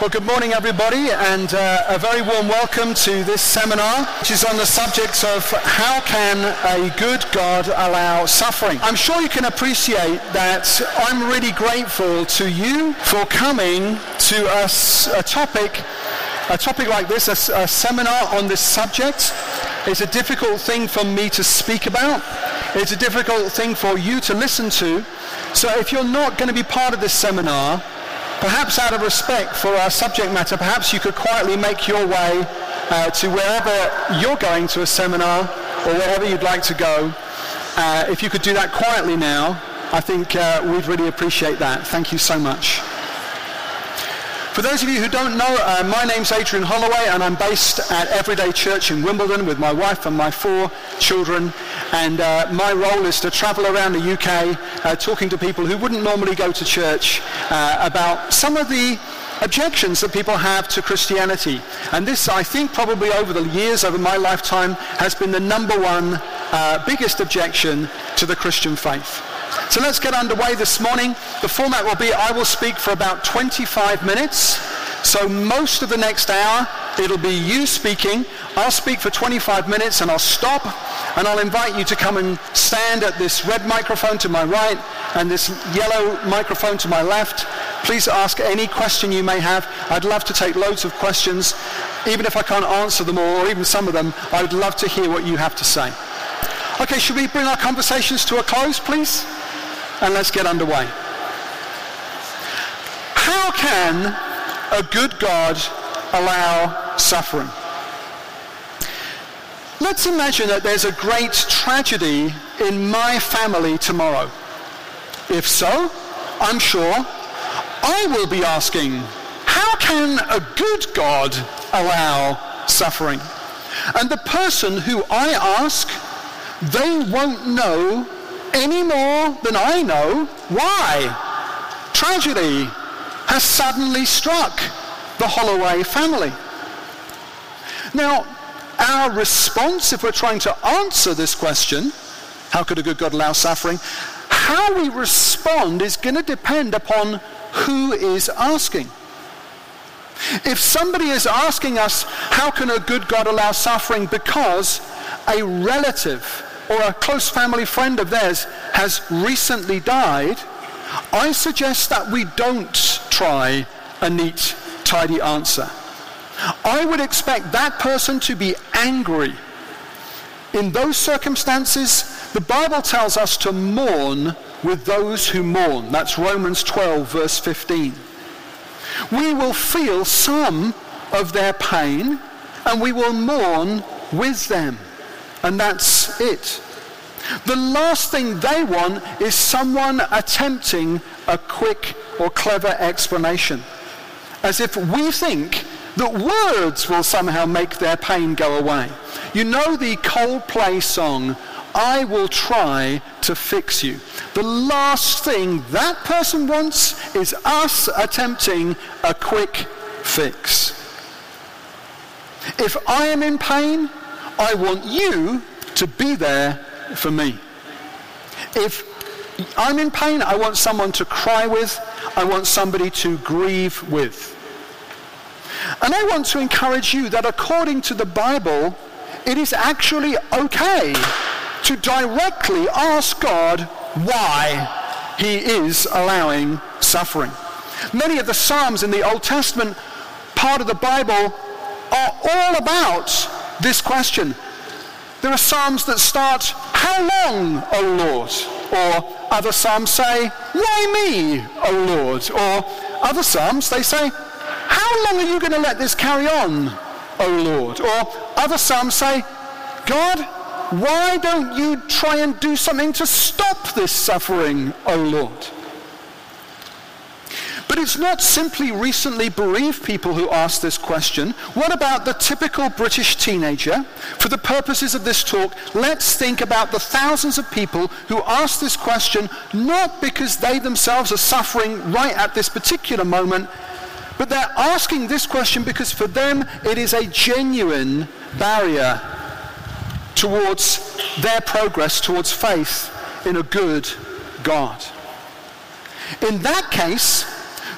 Well, good morning, everybody, and uh, a very warm welcome to this seminar, which is on the subject of how can a good God allow suffering. I'm sure you can appreciate that I'm really grateful to you for coming to us a topic, a topic like this, a, a seminar on this subject. It's a difficult thing for me to speak about. It's a difficult thing for you to listen to. So if you're not going to be part of this seminar, Perhaps out of respect for our subject matter, perhaps you could quietly make your way uh, to wherever you're going to a seminar or wherever you'd like to go. Uh, if you could do that quietly now, I think uh, we'd really appreciate that. Thank you so much. For those of you who don't know, uh, my name's Adrian Holloway and I'm based at Everyday Church in Wimbledon with my wife and my four children. And uh, my role is to travel around the UK uh, talking to people who wouldn't normally go to church uh, about some of the objections that people have to Christianity. And this, I think, probably over the years, over my lifetime, has been the number one uh, biggest objection to the Christian faith. So let's get underway this morning. The format will be I will speak for about 25 minutes. So most of the next hour, it'll be you speaking. I'll speak for 25 minutes and I'll stop and I'll invite you to come and stand at this red microphone to my right and this yellow microphone to my left. Please ask any question you may have. I'd love to take loads of questions. Even if I can't answer them all, or even some of them, I would love to hear what you have to say. Okay, should we bring our conversations to a close, please? And let's get underway. How can a good God allow suffering? Let's imagine that there's a great tragedy in my family tomorrow. If so, I'm sure I will be asking, how can a good God allow suffering? And the person who I ask, they won't know any more than I know why tragedy has suddenly struck the Holloway family. Now, our response, if we're trying to answer this question, how could a good God allow suffering? How we respond is going to depend upon who is asking. If somebody is asking us, how can a good God allow suffering because a relative or a close family friend of theirs has recently died, I suggest that we don't try a neat, tidy answer. I would expect that person to be angry. In those circumstances, the Bible tells us to mourn with those who mourn. That's Romans 12, verse 15. We will feel some of their pain and we will mourn with them. And that's it. The last thing they want is someone attempting a quick or clever explanation. As if we think that words will somehow make their pain go away. You know the Coldplay song, I will try to fix you. The last thing that person wants is us attempting a quick fix. If I am in pain, I want you to be there for me. If I'm in pain, I want someone to cry with, I want somebody to grieve with. And I want to encourage you that according to the Bible, it is actually okay to directly ask God why he is allowing suffering. Many of the Psalms in the Old Testament part of the Bible are all about this question. There are Psalms that start, How long, O Lord? Or other Psalms say, Why me, O Lord? Or other Psalms, they say, How long are you going to let this carry on, O Lord? Or other Psalms say, God, why don't you try and do something to stop this suffering, O Lord? But it's not simply recently bereaved people who ask this question. What about the typical British teenager? For the purposes of this talk, let's think about the thousands of people who ask this question not because they themselves are suffering right at this particular moment, but they're asking this question because for them it is a genuine barrier towards their progress towards faith in a good God. In that case,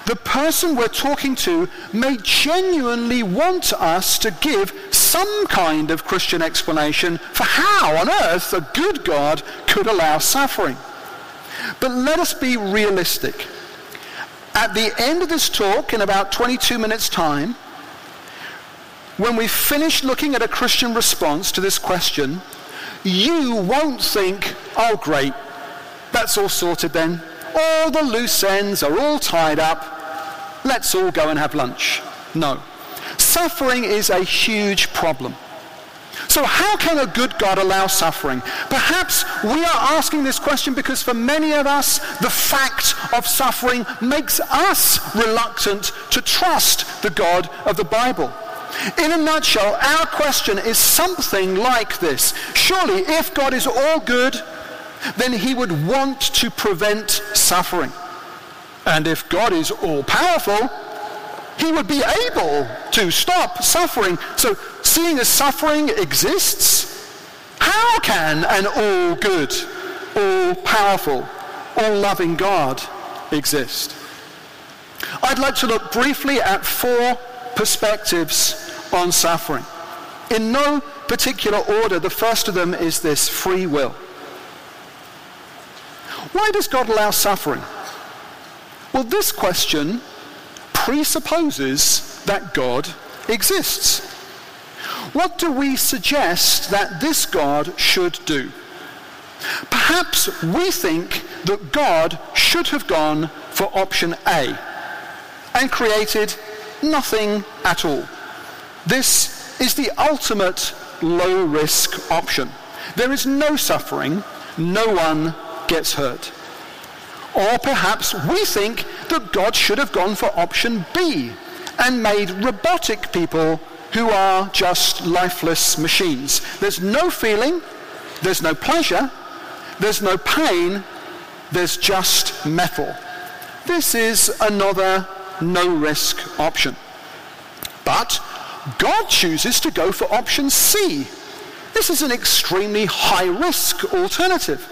the person we're talking to may genuinely want us to give some kind of Christian explanation for how on earth a good God could allow suffering. But let us be realistic. At the end of this talk, in about 22 minutes' time, when we finish looking at a Christian response to this question, you won't think, oh great, that's all sorted then. All the loose ends are all tied up. Let's all go and have lunch. No. Suffering is a huge problem. So how can a good God allow suffering? Perhaps we are asking this question because for many of us, the fact of suffering makes us reluctant to trust the God of the Bible. In a nutshell, our question is something like this. Surely, if God is all good, then he would want to prevent suffering. And if God is all powerful, he would be able to stop suffering. So, seeing as suffering exists, how can an all good, all powerful, all loving God exist? I'd like to look briefly at four perspectives on suffering. In no particular order, the first of them is this free will. Why does God allow suffering? Well, this question presupposes that God exists. What do we suggest that this God should do? Perhaps we think that God should have gone for option A and created nothing at all. This is the ultimate low risk option. There is no suffering, no one gets hurt. Or perhaps we think that God should have gone for option B and made robotic people who are just lifeless machines. There's no feeling, there's no pleasure, there's no pain, there's just metal. This is another no risk option. But God chooses to go for option C. This is an extremely high risk alternative.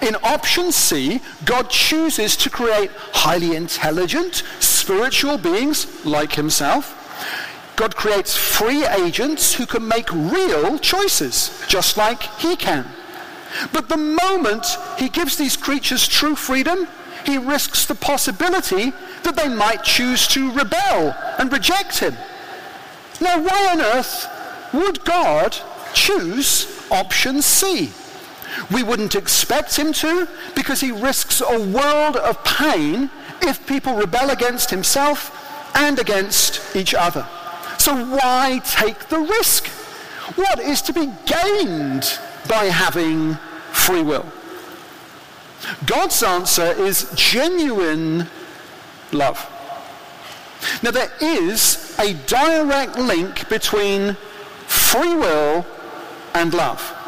In option C, God chooses to create highly intelligent, spiritual beings like himself. God creates free agents who can make real choices, just like he can. But the moment he gives these creatures true freedom, he risks the possibility that they might choose to rebel and reject him. Now, why on earth would God choose option C? We wouldn't expect him to because he risks a world of pain if people rebel against himself and against each other. So why take the risk? What is to be gained by having free will? God's answer is genuine love. Now, there is a direct link between free will and love.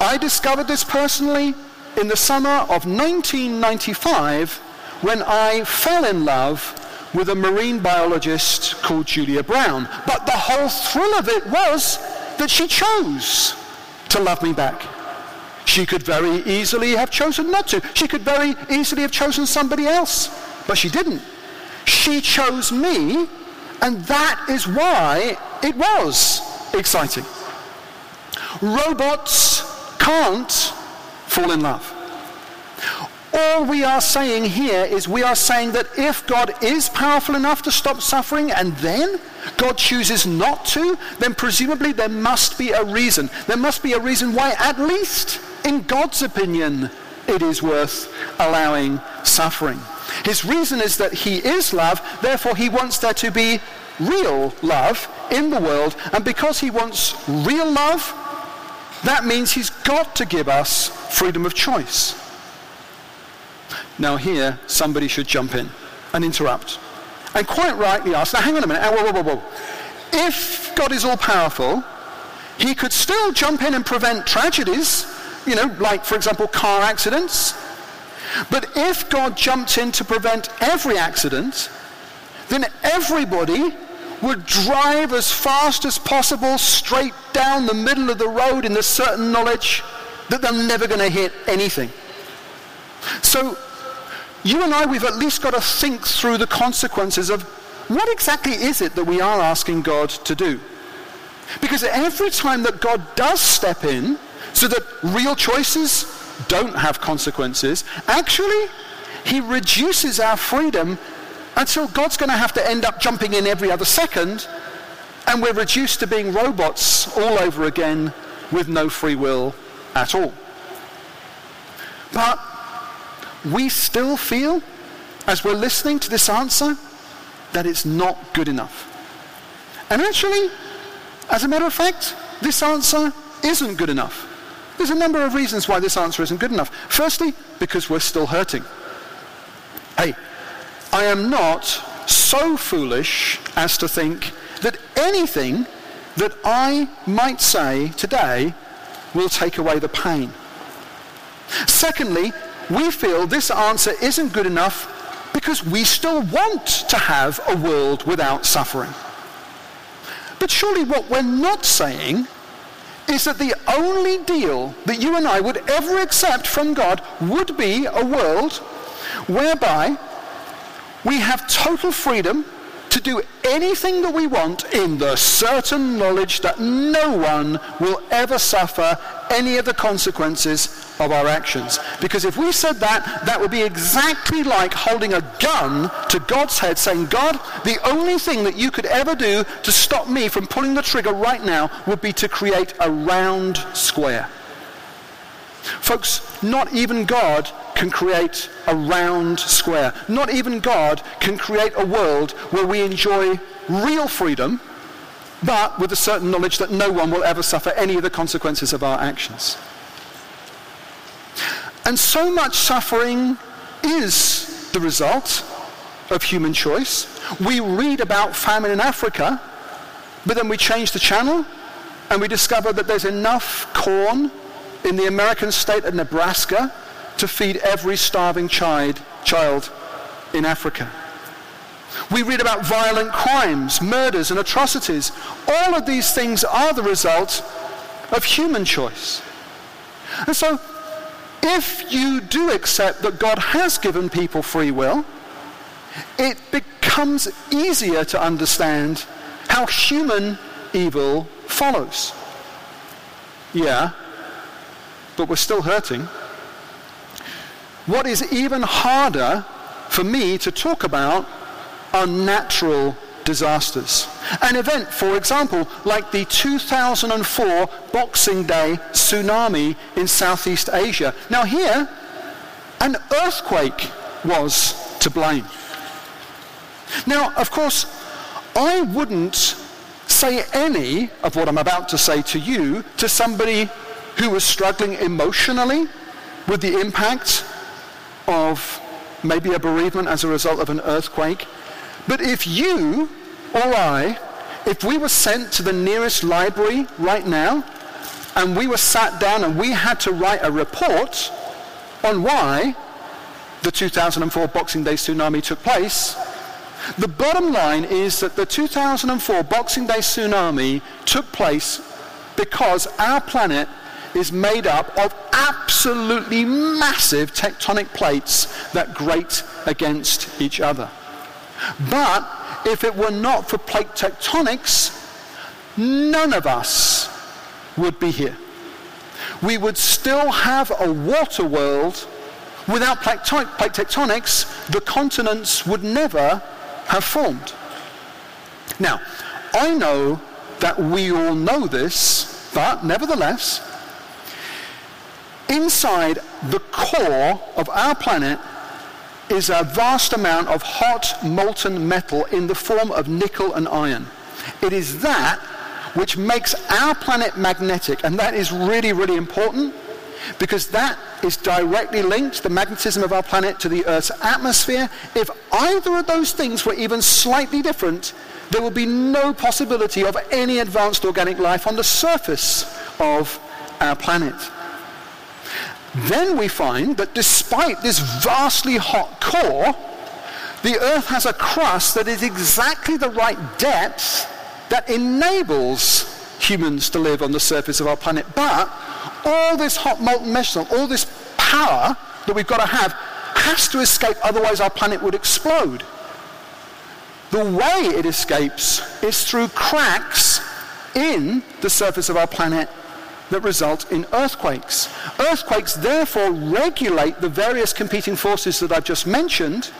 I discovered this personally in the summer of 1995 when I fell in love with a marine biologist called Julia Brown. But the whole thrill of it was that she chose to love me back. She could very easily have chosen not to. She could very easily have chosen somebody else, but she didn't. She chose me, and that is why it was exciting. Robots can't fall in love. All we are saying here is we are saying that if God is powerful enough to stop suffering and then God chooses not to, then presumably there must be a reason. There must be a reason why, at least in God's opinion, it is worth allowing suffering. His reason is that he is love, therefore he wants there to be real love in the world. And because he wants real love, that means he's got to give us freedom of choice. Now, here, somebody should jump in and interrupt. And quite rightly ask, now hang on a minute, uh, whoa, whoa, whoa, whoa. If God is all powerful, he could still jump in and prevent tragedies, you know, like, for example, car accidents, but if God jumped in to prevent every accident, then everybody would drive as fast as possible straight down the middle of the road in the certain knowledge that they're never going to hit anything. So you and I, we've at least got to think through the consequences of what exactly is it that we are asking God to do? Because every time that God does step in so that real choices don't have consequences, actually, he reduces our freedom until God's going to have to end up jumping in every other second and we're reduced to being robots all over again with no free will at all. But we still feel, as we're listening to this answer, that it's not good enough. And actually, as a matter of fact, this answer isn't good enough. There's a number of reasons why this answer isn't good enough. Firstly, because we're still hurting. Hey, I am not so foolish as to think that anything that I might say today will take away the pain. Secondly, we feel this answer isn't good enough because we still want to have a world without suffering. But surely what we're not saying is that the only deal that you and I would ever accept from God would be a world whereby we have total freedom to do anything that we want in the certain knowledge that no one will ever suffer any of the consequences of our actions. Because if we said that, that would be exactly like holding a gun to God's head saying, God, the only thing that you could ever do to stop me from pulling the trigger right now would be to create a round square. Folks, not even God can create a round square. Not even God can create a world where we enjoy real freedom, but with a certain knowledge that no one will ever suffer any of the consequences of our actions. And so much suffering is the result of human choice. We read about famine in Africa, but then we change the channel and we discover that there's enough corn in the American state of Nebraska to feed every starving child, child in Africa. We read about violent crimes, murders, and atrocities. All of these things are the result of human choice. And so, if you do accept that God has given people free will, it becomes easier to understand how human evil follows. Yeah, but we're still hurting. What is even harder for me to talk about are natural disasters. An event, for example, like the 2004 Boxing Day tsunami in Southeast Asia. Now, here, an earthquake was to blame. Now, of course, I wouldn't say any of what I'm about to say to you to somebody who was struggling emotionally with the impact of maybe a bereavement as a result of an earthquake. But if you or I, if we were sent to the nearest library right now and we were sat down and we had to write a report on why the 2004 Boxing Day tsunami took place, the bottom line is that the 2004 Boxing Day tsunami took place because our planet is made up of absolutely massive tectonic plates that grate against each other. But if it were not for plate tectonics, none of us would be here. We would still have a water world. Without plate, plate tectonics, the continents would never have formed. Now, I know that we all know this, but nevertheless, Inside the core of our planet is a vast amount of hot molten metal in the form of nickel and iron. It is that which makes our planet magnetic, and that is really, really important because that is directly linked, the magnetism of our planet, to the Earth's atmosphere. If either of those things were even slightly different, there would be no possibility of any advanced organic life on the surface of our planet. Then we find that despite this vastly hot core, the Earth has a crust that is exactly the right depth that enables humans to live on the surface of our planet. But all this hot molten metal, all this power that we've got to have, has to escape, otherwise our planet would explode. The way it escapes is through cracks in the surface of our planet that result in earthquakes. Earthquakes therefore regulate the various competing forces that I've just mentioned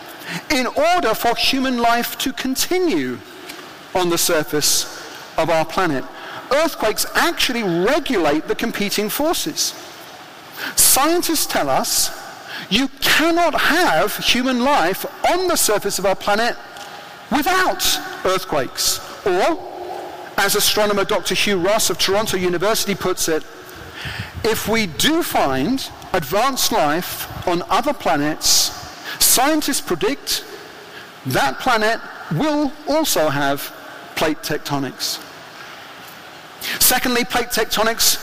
in order for human life to continue on the surface of our planet. Earthquakes actually regulate the competing forces. Scientists tell us you cannot have human life on the surface of our planet without earthquakes. Or, as astronomer Dr. Hugh Ross of Toronto University puts it, if we do find advanced life on other planets, scientists predict that planet will also have plate tectonics. Secondly, plate tectonics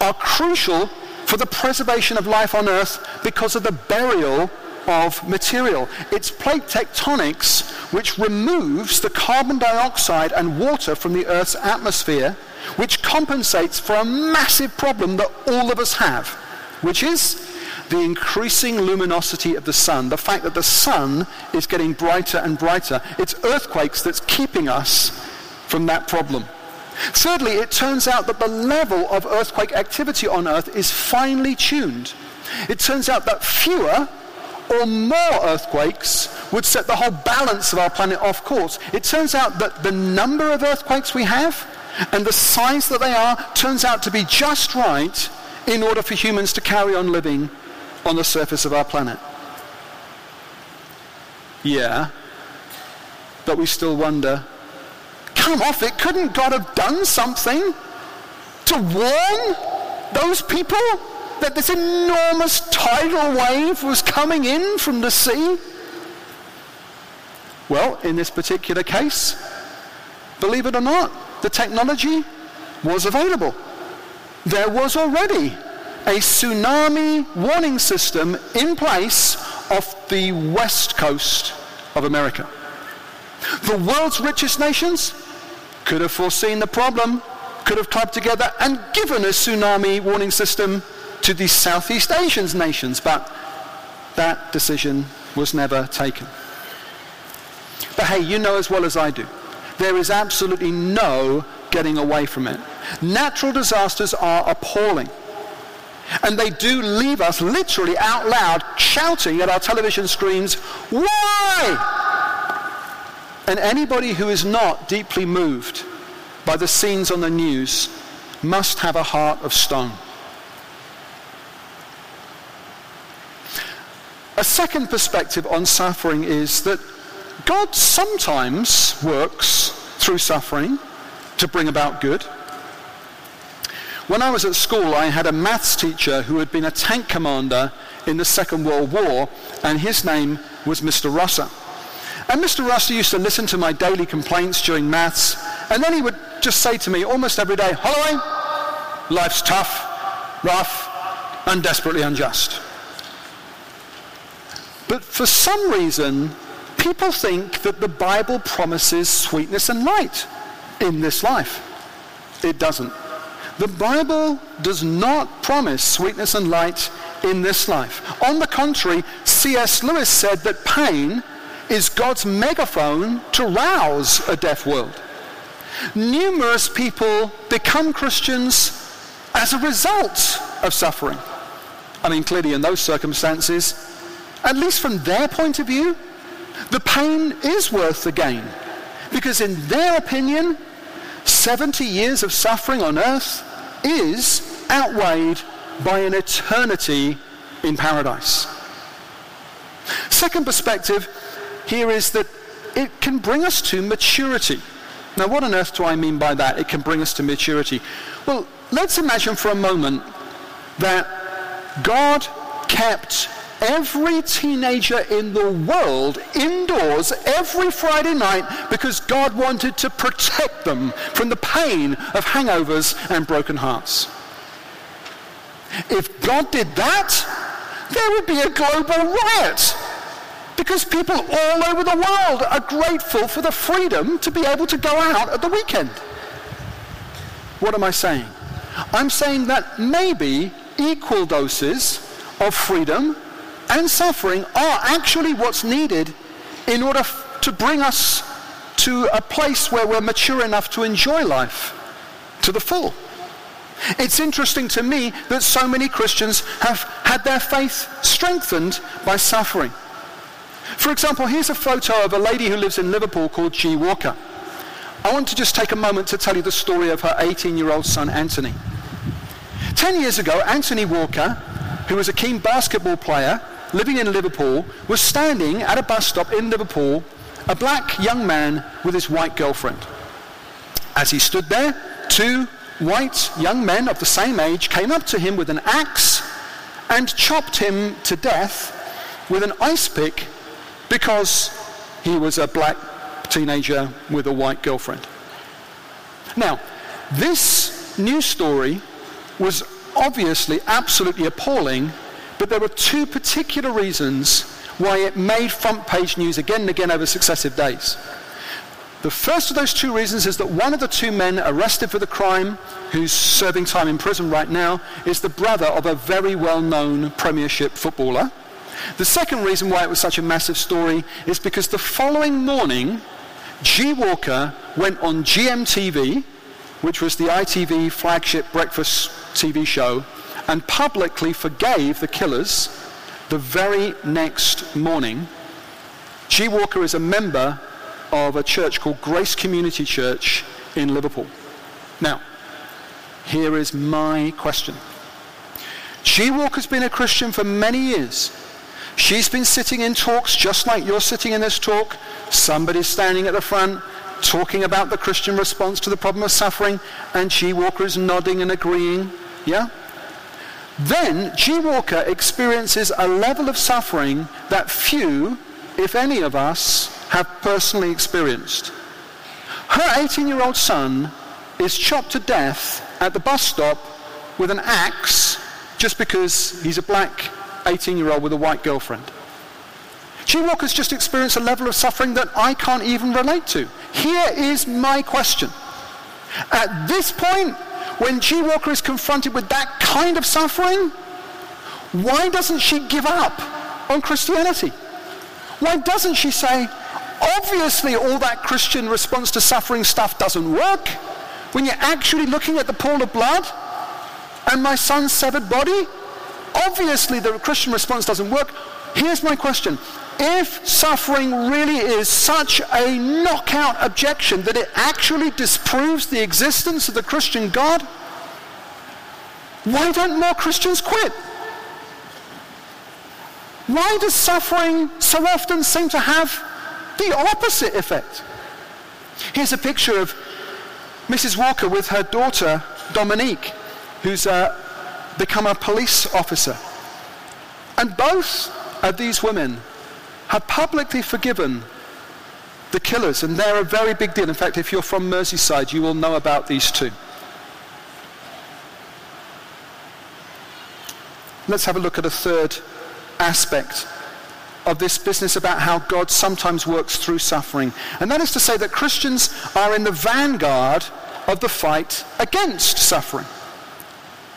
are crucial for the preservation of life on Earth because of the burial of material. It's plate tectonics which removes the carbon dioxide and water from the Earth's atmosphere, which compensates for a massive problem that all of us have, which is the increasing luminosity of the sun, the fact that the sun is getting brighter and brighter. It's earthquakes that's keeping us from that problem. Thirdly, it turns out that the level of earthquake activity on Earth is finely tuned. It turns out that fewer or more earthquakes would set the whole balance of our planet off course. It turns out that the number of earthquakes we have and the size that they are turns out to be just right in order for humans to carry on living on the surface of our planet. Yeah, but we still wonder come off it. Couldn't God have done something to warn those people that this enormous tidal wave was coming in from the sea? Well, in this particular case, believe it or not, the technology was available. There was already a tsunami warning system in place off the west coast of America. The world's richest nations could have foreseen the problem, could have clubbed together and given a tsunami warning system to the Southeast Asian nations, but that decision was never taken. But hey, you know as well as I do, there is absolutely no getting away from it. Natural disasters are appalling. And they do leave us literally out loud shouting at our television screens, why? And anybody who is not deeply moved by the scenes on the news must have a heart of stone. A second perspective on suffering is that God sometimes works through suffering to bring about good. When I was at school, I had a maths teacher who had been a tank commander in the Second World War, and his name was Mr. Rosser. And Mr. Ruster used to listen to my daily complaints during maths, and then he would just say to me almost every day, Holloway, life's tough, rough, and desperately unjust. But for some reason, people think that the Bible promises sweetness and light in this life. It doesn't. The Bible does not promise sweetness and light in this life. On the contrary, C.S. Lewis said that pain is God's megaphone to rouse a deaf world. Numerous people become Christians as a result of suffering. I mean, clearly, in those circumstances, at least from their point of view, the pain is worth the gain. Because, in their opinion, 70 years of suffering on earth is outweighed by an eternity in paradise. Second perspective here is that it can bring us to maturity. Now, what on earth do I mean by that? It can bring us to maturity. Well, let's imagine for a moment that God kept every teenager in the world indoors every Friday night because God wanted to protect them from the pain of hangovers and broken hearts. If God did that, there would be a global riot because people all over the world are grateful for the freedom to be able to go out at the weekend. What am I saying? I'm saying that maybe equal doses of freedom and suffering are actually what's needed in order f- to bring us to a place where we're mature enough to enjoy life to the full. It's interesting to me that so many Christians have had their faith strengthened by suffering. For example, here's a photo of a lady who lives in Liverpool called Gee Walker. I want to just take a moment to tell you the story of her 18-year-old son, Anthony. Ten years ago, Anthony Walker, who was a keen basketball player living in Liverpool, was standing at a bus stop in Liverpool, a black young man with his white girlfriend. As he stood there, two white young men of the same age came up to him with an axe and chopped him to death with an ice pick because he was a black teenager with a white girlfriend. Now, this news story was obviously absolutely appalling, but there were two particular reasons why it made front page news again and again over successive days. The first of those two reasons is that one of the two men arrested for the crime, who's serving time in prison right now, is the brother of a very well-known Premiership footballer. The second reason why it was such a massive story is because the following morning, Gee Walker went on GMTV, which was the ITV flagship breakfast TV show, and publicly forgave the killers the very next morning. Gee Walker is a member of a church called Grace Community Church in Liverpool. Now, here is my question. Gee Walker's been a Christian for many years. She's been sitting in talks just like you're sitting in this talk. Somebody's standing at the front talking about the Christian response to the problem of suffering, and Gee Walker is nodding and agreeing. Yeah? Then Gee Walker experiences a level of suffering that few, if any of us, have personally experienced. Her 18 year old son is chopped to death at the bus stop with an axe just because he's a black 18 year old with a white girlfriend. Gee Walker's just experienced a level of suffering that I can't even relate to. Here is my question. At this point, when Gee Walker is confronted with that kind of suffering, why doesn't she give up on Christianity? Why doesn't she say, obviously all that Christian response to suffering stuff doesn't work when you're actually looking at the pool of blood and my son's severed body? Obviously the Christian response doesn't work. Here's my question. If suffering really is such a knockout objection that it actually disproves the existence of the Christian God, why don't more Christians quit? Why does suffering so often seem to have the opposite effect? Here's a picture of Mrs. Walker with her daughter, Dominique, who's uh, become a police officer. And both of these women have publicly forgiven the killers, and they're a very big deal. In fact, if you're from Merseyside, you will know about these two. Let's have a look at a third aspect of this business about how God sometimes works through suffering. And that is to say that Christians are in the vanguard of the fight against suffering.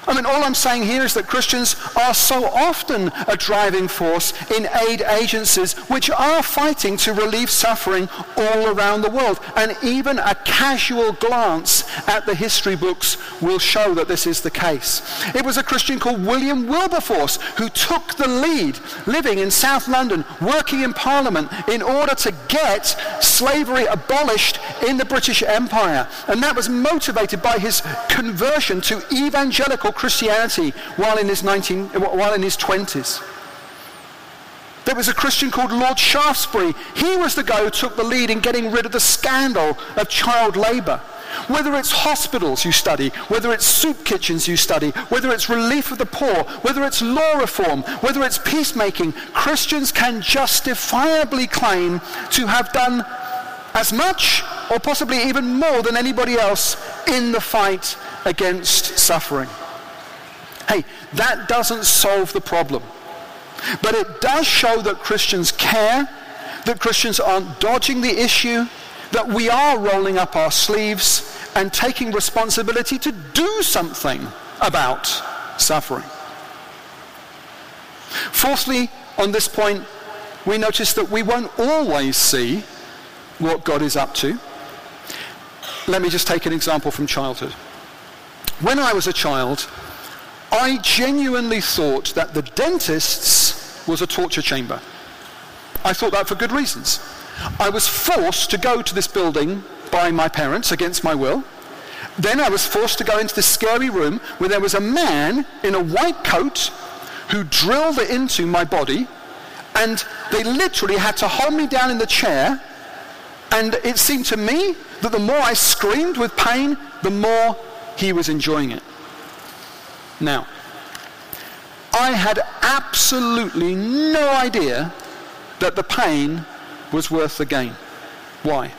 I mean, all I'm saying here is that Christians are so often a driving force in aid agencies which are fighting to relieve suffering all around the world. And even a casual glance at the history books will show that this is the case. It was a Christian called William Wilberforce who took the lead, living in South London, working in Parliament, in order to get slavery abolished in the British Empire. And that was motivated by his conversion to evangelical Christianity while in his, 19, while in his 20s. There was a Christian called Lord Shaftesbury. He was the guy who took the lead in getting rid of the scandal of child labor. Whether it's hospitals you study, whether it's soup kitchens you study, whether it's relief of the poor, whether it's law reform, whether it's peacemaking, Christians can justifiably claim to have done as much or possibly even more than anybody else in the fight against suffering. Hey, that doesn't solve the problem. But it does show that Christians care, that Christians aren't dodging the issue, that we are rolling up our sleeves and taking responsibility to do something about suffering. Fourthly, on this point, we notice that we won't always see what God is up to. Let me just take an example from childhood. When I was a child, I genuinely thought that the dentist's was a torture chamber. I thought that for good reasons. I was forced to go to this building by my parents against my will. Then I was forced to go into this scary room where there was a man in a white coat who drilled it into my body and they literally had to hold me down in the chair and it seemed to me that the more I screamed with pain, the more he was enjoying it. Now, I had absolutely no idea that the pain was worth the gain. Why?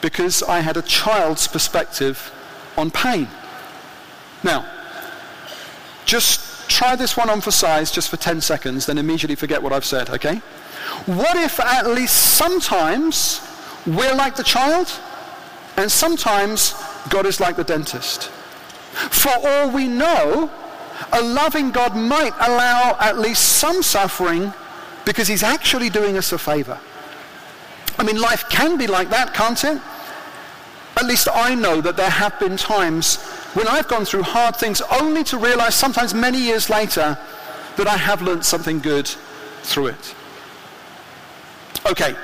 Because I had a child's perspective on pain. Now, just try this one on for size just for 10 seconds, then immediately forget what I've said, okay? What if at least sometimes we're like the child and sometimes God is like the dentist? For all we know, a loving God might allow at least some suffering because he's actually doing us a favor. I mean, life can be like that, can't it? At least I know that there have been times when I've gone through hard things only to realize sometimes many years later that I have learned something good through it. Okay,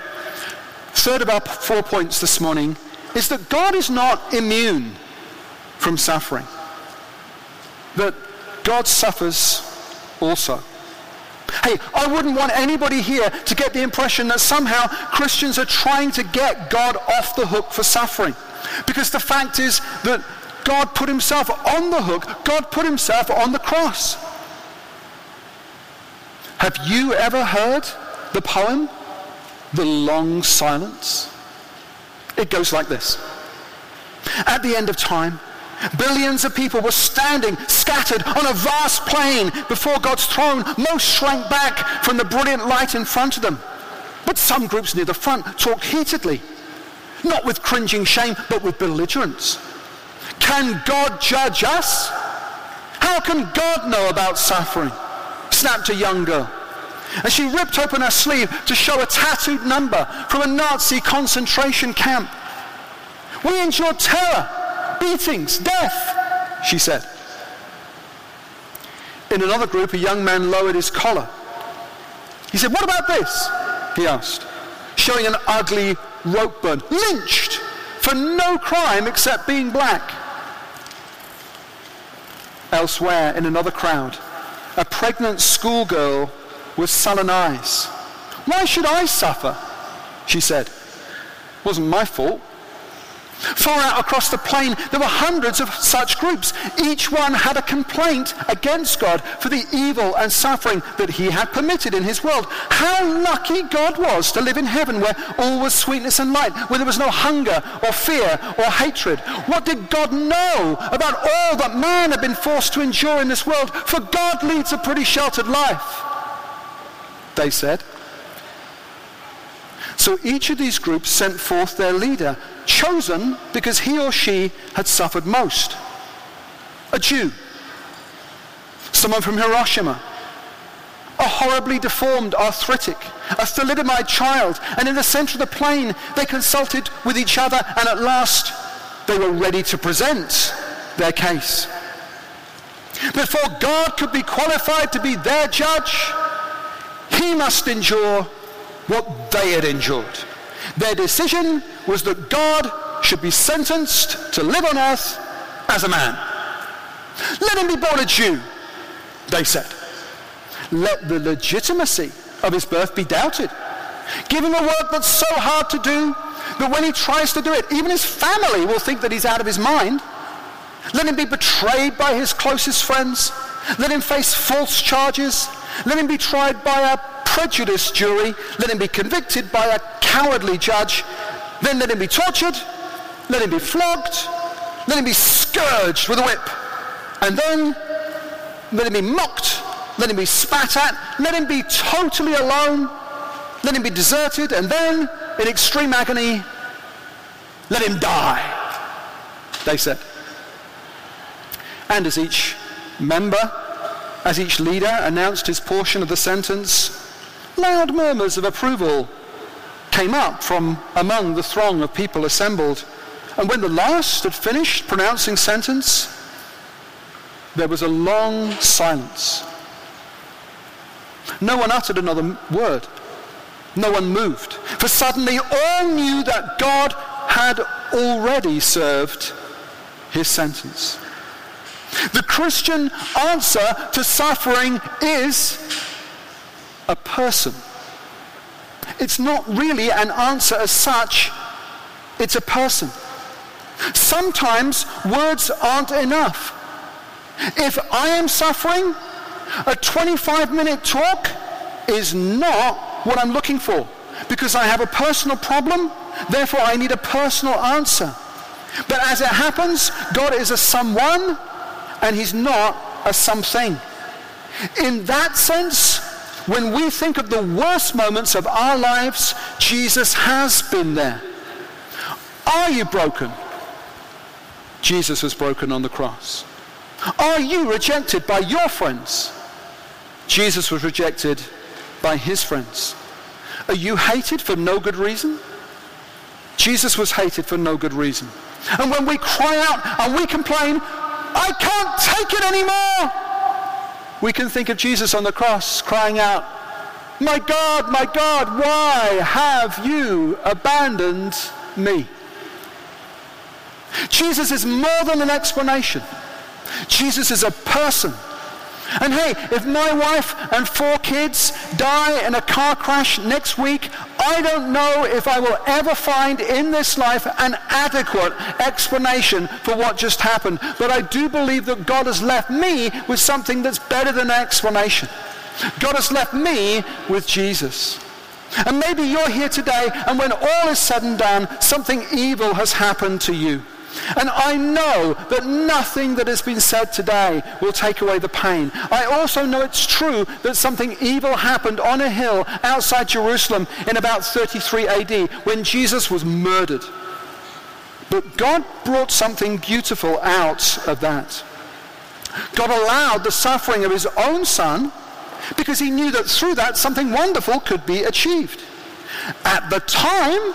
third of our four points this morning is that God is not immune from suffering. That God suffers also. Hey, I wouldn't want anybody here to get the impression that somehow Christians are trying to get God off the hook for suffering. Because the fact is that God put himself on the hook. God put himself on the cross. Have you ever heard the poem, The Long Silence? It goes like this. At the end of time, Billions of people were standing scattered on a vast plain before God's throne. Most shrank back from the brilliant light in front of them. But some groups near the front talked heatedly, not with cringing shame, but with belligerence. Can God judge us? How can God know about suffering? snapped a young girl. And she ripped open her sleeve to show a tattooed number from a Nazi concentration camp. We endured terror beatings, death, she said. In another group, a young man lowered his collar. He said, What about this? he asked, showing an ugly rope burn, lynched for no crime except being black. Elsewhere, in another crowd, a pregnant schoolgirl with sullen eyes. Why should I suffer? She said. It wasn't my fault. Far out across the plain, there were hundreds of such groups. Each one had a complaint against God for the evil and suffering that he had permitted in his world. How lucky God was to live in heaven where all was sweetness and light, where there was no hunger or fear or hatred. What did God know about all that man had been forced to endure in this world? For God leads a pretty sheltered life, they said. So each of these groups sent forth their leader, chosen because he or she had suffered most. A Jew, someone from Hiroshima, a horribly deformed arthritic, a thalidomide child, and in the center of the plain, they consulted with each other and at last they were ready to present their case. Before God could be qualified to be their judge, he must endure what they had endured. Their decision was that God should be sentenced to live on earth as a man. Let him be born a Jew, they said. Let the legitimacy of his birth be doubted. Give him a work that's so hard to do that when he tries to do it, even his family will think that he's out of his mind. Let him be betrayed by his closest friends. Let him face false charges. Let him be tried by a prejudiced jury, let him be convicted by a cowardly judge, then let him be tortured, let him be flogged, let him be scourged with a whip, and then let him be mocked, let him be spat at, let him be totally alone, let him be deserted, and then, in extreme agony, let him die, they said. And as each member, as each leader announced his portion of the sentence, loud murmurs of approval came up from among the throng of people assembled. And when the last had finished pronouncing sentence, there was a long silence. No one uttered another word. No one moved. For suddenly all knew that God had already served his sentence. The Christian answer to suffering is a person. It's not really an answer as such, it's a person. Sometimes words aren't enough. If I am suffering, a 25 minute talk is not what I'm looking for because I have a personal problem, therefore I need a personal answer. But as it happens, God is a someone and he's not a something. In that sense, when we think of the worst moments of our lives, Jesus has been there. Are you broken? Jesus was broken on the cross. Are you rejected by your friends? Jesus was rejected by his friends. Are you hated for no good reason? Jesus was hated for no good reason. And when we cry out and we complain, I can't take it anymore, we can think of Jesus on the cross crying out, My God, my God, why have you abandoned me? Jesus is more than an explanation. Jesus is a person. And hey, if my wife and four kids die in a car crash next week, I don't know if I will ever find in this life an adequate explanation for what just happened. But I do believe that God has left me with something that's better than an explanation. God has left me with Jesus. And maybe you're here today, and when all is said and done, something evil has happened to you. And I know that nothing that has been said today will take away the pain. I also know it's true that something evil happened on a hill outside Jerusalem in about 33 AD when Jesus was murdered. But God brought something beautiful out of that. God allowed the suffering of his own son because he knew that through that something wonderful could be achieved. At the time,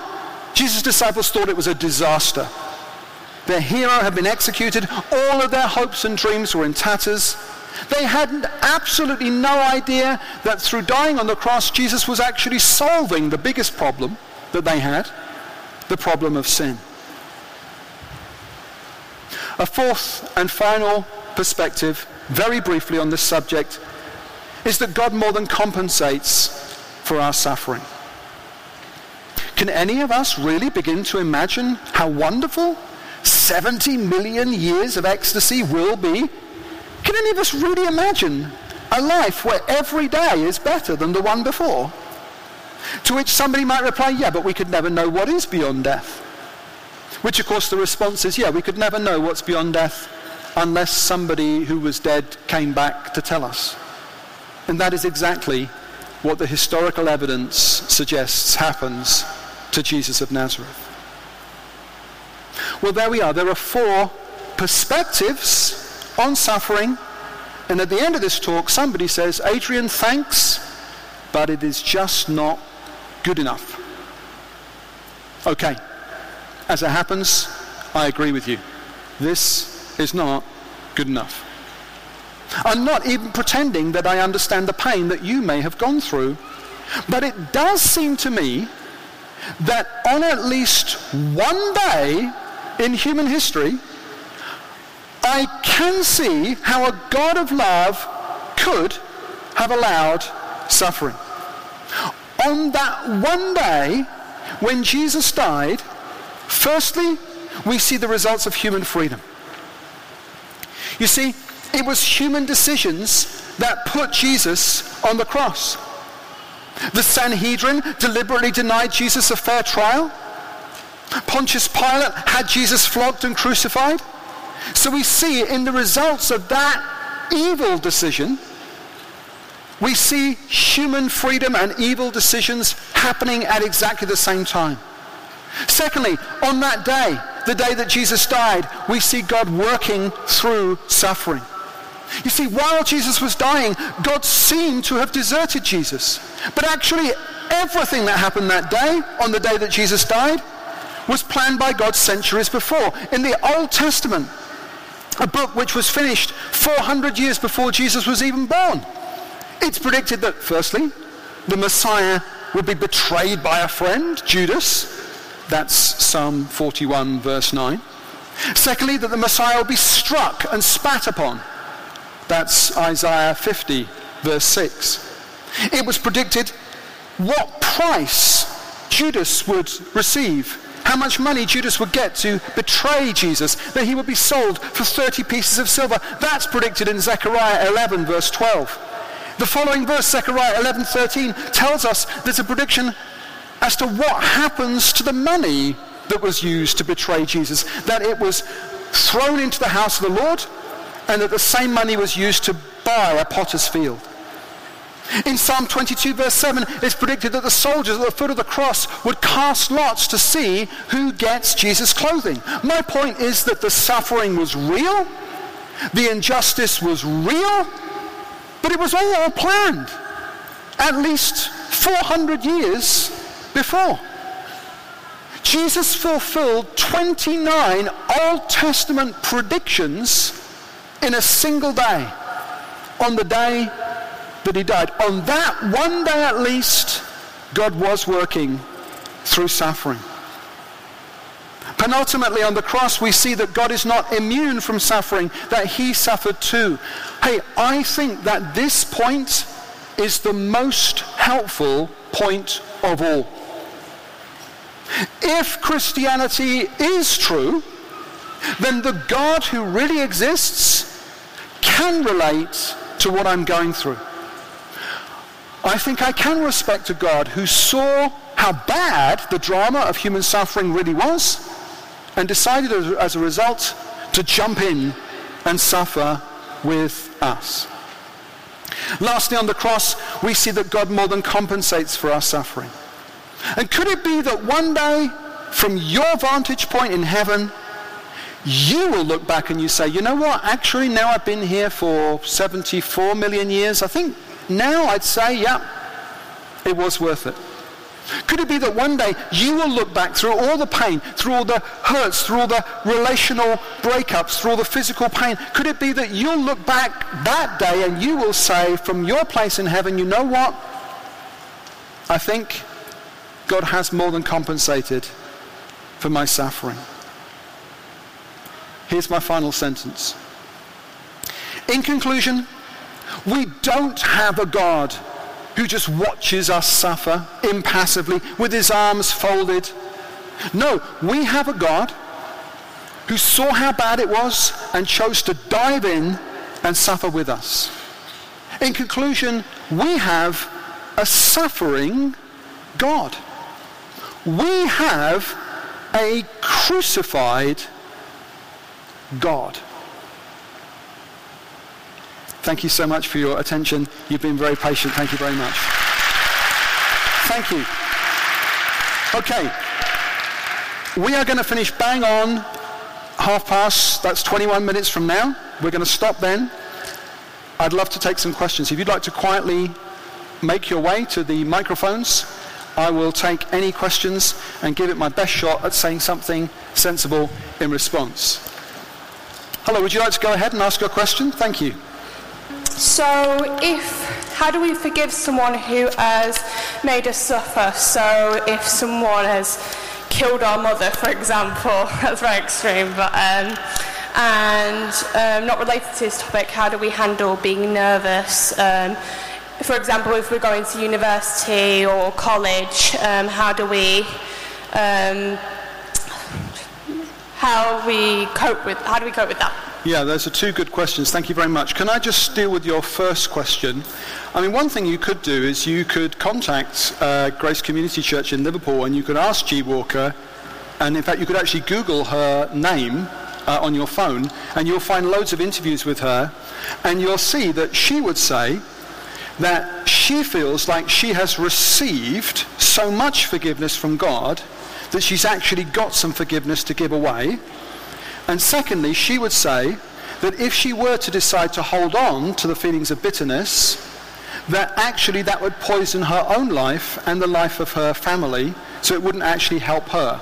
Jesus' disciples thought it was a disaster. Their hero had been executed. All of their hopes and dreams were in tatters. They had absolutely no idea that through dying on the cross, Jesus was actually solving the biggest problem that they had, the problem of sin. A fourth and final perspective, very briefly on this subject, is that God more than compensates for our suffering. Can any of us really begin to imagine how wonderful 70 million years of ecstasy will be? Can any of us really imagine a life where every day is better than the one before? To which somebody might reply, yeah, but we could never know what is beyond death. Which, of course, the response is, yeah, we could never know what's beyond death unless somebody who was dead came back to tell us. And that is exactly what the historical evidence suggests happens to Jesus of Nazareth. Well, there we are. There are four perspectives on suffering. And at the end of this talk, somebody says, Adrian, thanks, but it is just not good enough. Okay. As it happens, I agree with you. This is not good enough. I'm not even pretending that I understand the pain that you may have gone through. But it does seem to me that on at least one day in human history, I can see how a God of love could have allowed suffering. On that one day when Jesus died, firstly, we see the results of human freedom. You see, it was human decisions that put Jesus on the cross. The Sanhedrin deliberately denied Jesus a fair trial. Pontius Pilate had Jesus flogged and crucified. So we see in the results of that evil decision, we see human freedom and evil decisions happening at exactly the same time. Secondly, on that day, the day that Jesus died, we see God working through suffering. You see, while Jesus was dying, God seemed to have deserted Jesus. But actually, everything that happened that day, on the day that Jesus died, was planned by God centuries before. In the Old Testament, a book which was finished 400 years before Jesus was even born, it's predicted that, firstly, the Messiah would be betrayed by a friend, Judas. That's Psalm 41, verse 9. Secondly, that the Messiah will be struck and spat upon. That's Isaiah 50, verse 6. It was predicted what price Judas would receive, how much money Judas would get to betray Jesus, that he would be sold for 30 pieces of silver. That's predicted in Zechariah 11, verse 12. The following verse, Zechariah 11:13, tells us there's a prediction as to what happens to the money that was used to betray Jesus, that it was thrown into the house of the Lord, and that the same money was used to buy a potter's field. In Psalm 22 verse 7, it's predicted that the soldiers at the foot of the cross would cast lots to see who gets Jesus' clothing. My point is that the suffering was real, the injustice was real, but it was all planned at least 400 years before. Jesus fulfilled 29 Old Testament predictions in a single day on the day that he died. On that one day at least, God was working through suffering. Penultimately, on the cross, we see that God is not immune from suffering, that he suffered too. Hey, I think that this point is the most helpful point of all. If Christianity is true, then the God who really exists can relate to what I'm going through. I think I can respect a God who saw how bad the drama of human suffering really was and decided as, a result to jump in and suffer with us. Lastly, on the cross, we see that God more than compensates for our suffering. And could it be that one day, from your vantage point in heaven, you will look back and you say, you know what, actually now I've been here for 74 million years, I think now I'd say, yeah, it was worth it. Could it be that one day you will look back through all the pain, through all the hurts, through all the relational breakups, through all the physical pain? Could it be that you'll look back that day and you will say from your place in heaven, you know what? I think God has more than compensated for my suffering. Here's my final sentence. In conclusion, we don't have a God who just watches us suffer impassively with his arms folded. No, we have a God who saw how bad it was and chose to dive in and suffer with us. In conclusion, we have a suffering God. We have a crucified God. Thank you so much for your attention. You've been very patient. Thank you very much. Thank you. Okay. We are going to finish bang on half past. That's 21 minutes from now. We're going to stop then. I'd love to take some questions. If you'd like to quietly make your way to the microphones, I will take any questions and give it my best shot at saying something sensible in response. Hello, would you like to go ahead and ask your question? Thank you. So, if how do we forgive someone who has made us suffer? So, if someone has killed our mother, for example, that's very extreme, but um, and um, not related to this topic, how do we handle being nervous? Um, for example, if we're going to university or college, um, how do we um, how we cope with how do we cope with that? Yeah, those are two good questions. Thank you very much. Can I just deal with your first question? I mean, one thing you could do is you could contact uh, Grace Community Church in Liverpool and you could ask Gee Walker, and in fact, you could actually Google her name uh, on your phone, and you'll find loads of interviews with her, and you'll see that she would say that she feels like she has received so much forgiveness from God that she's actually got some forgiveness to give away. And secondly, she would say that if she were to decide to hold on to the feelings of bitterness, that actually that would poison her own life and the life of her family, so it wouldn't actually help her.